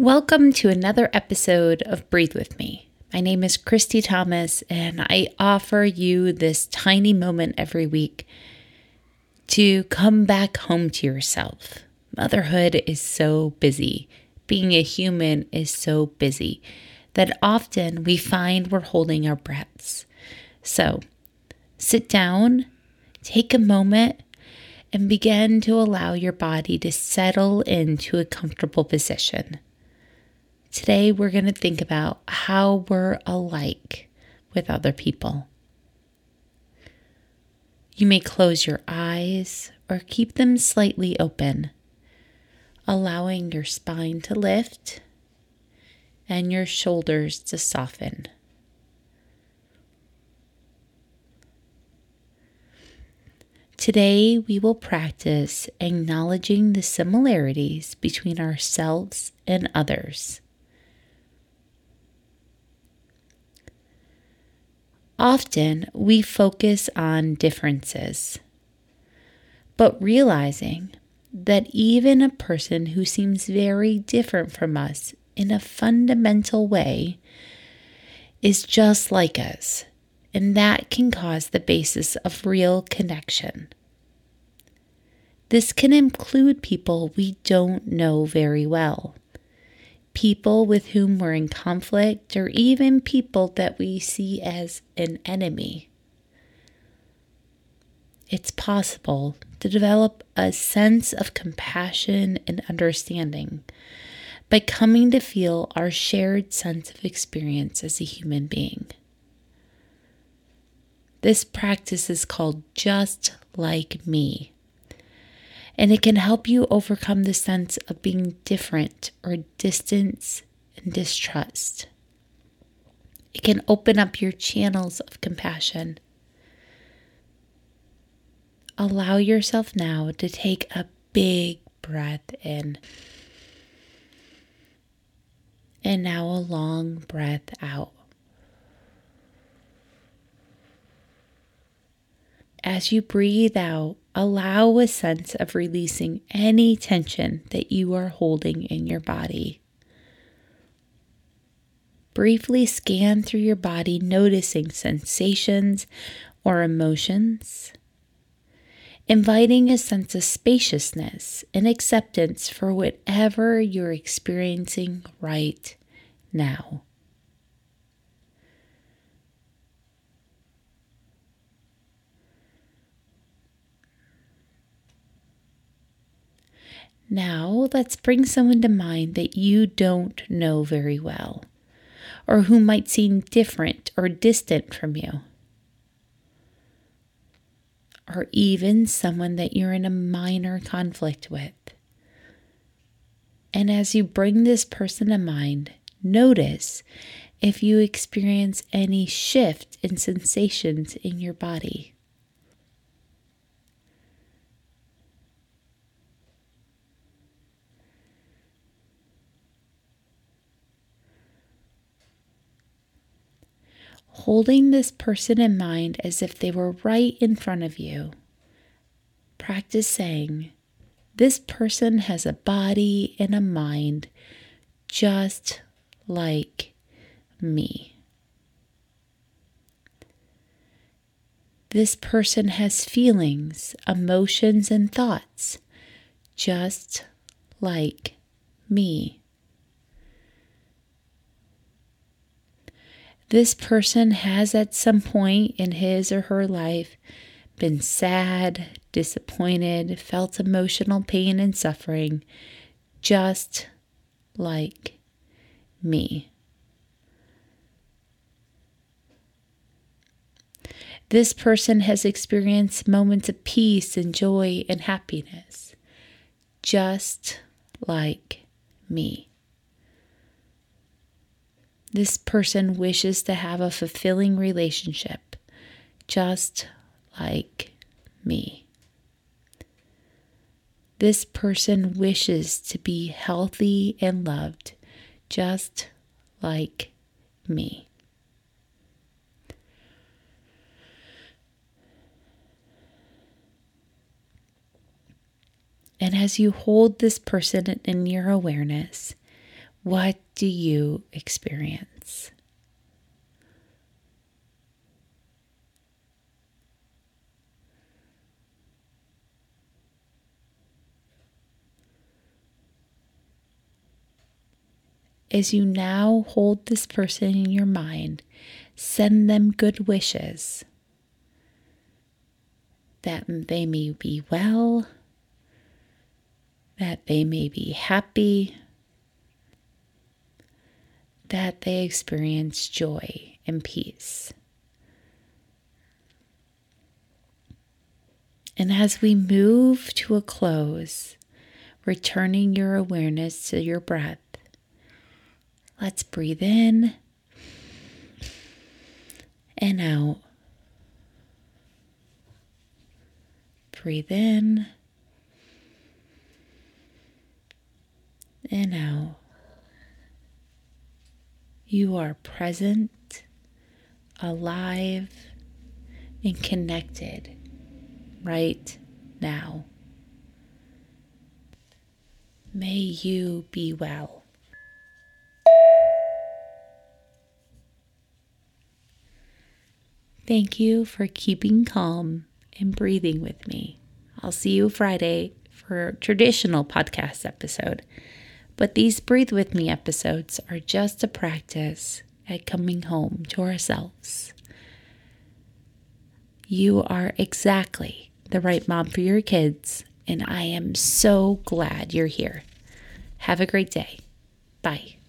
Welcome to another episode of Breathe With Me. My name is Christy Thomas, and I offer you this tiny moment every week to come back home to yourself. Motherhood is so busy, being a human is so busy that often we find we're holding our breaths. So sit down, take a moment, and begin to allow your body to settle into a comfortable position. Today, we're going to think about how we're alike with other people. You may close your eyes or keep them slightly open, allowing your spine to lift and your shoulders to soften. Today, we will practice acknowledging the similarities between ourselves and others. Often we focus on differences, but realizing that even a person who seems very different from us in a fundamental way is just like us, and that can cause the basis of real connection. This can include people we don't know very well people with whom we're in conflict, or even people that we see as an enemy. It's possible to develop a sense of compassion and understanding by coming to feel our shared sense of experience as a human being. This practice is called Just Like Me and it can help you overcome the sense of being different or distance and distrust. It can open up your channels of compassion. Allow yourself now to take a big breath in. And now a long breath out. As you breathe out, allow a sense of releasing any tension that you are holding in your body. Briefly scan through your body, noticing sensations or emotions, inviting a sense of spaciousness and acceptance for whatever you're experiencing right now. Now, let's bring someone to mind that you don't know very well, or who might seem different or distant from you, or even someone that you're in a minor conflict with. And as you bring this person to mind, notice if you experience any shift in sensations in your body. Holding this person in mind as if they were right in front of you. Practice saying, This person has a body and a mind just like me. This person has feelings, emotions, and thoughts just like me. This person has at some point in his or her life been sad, disappointed, felt emotional pain and suffering, just like me. This person has experienced moments of peace and joy and happiness, just like me. This person wishes to have a fulfilling relationship, just like me. This person wishes to be healthy and loved, just like me. And as you hold this person in your awareness, what do you experience? As you now hold this person in your mind, send them good wishes that they may be well that they may be happy, that they experience joy and peace. And as we move to a close, returning your awareness to your breath, let's breathe in and out. Breathe in and out. You are present, alive, and connected right now. May you be well. Thank you for keeping calm and breathing with me. I'll see you Friday for a traditional podcast episode. But these Breathe With Me episodes are just a practice at coming home to ourselves. You are exactly the right mom for your kids, and I am so glad you're here. Have a great day. Bye.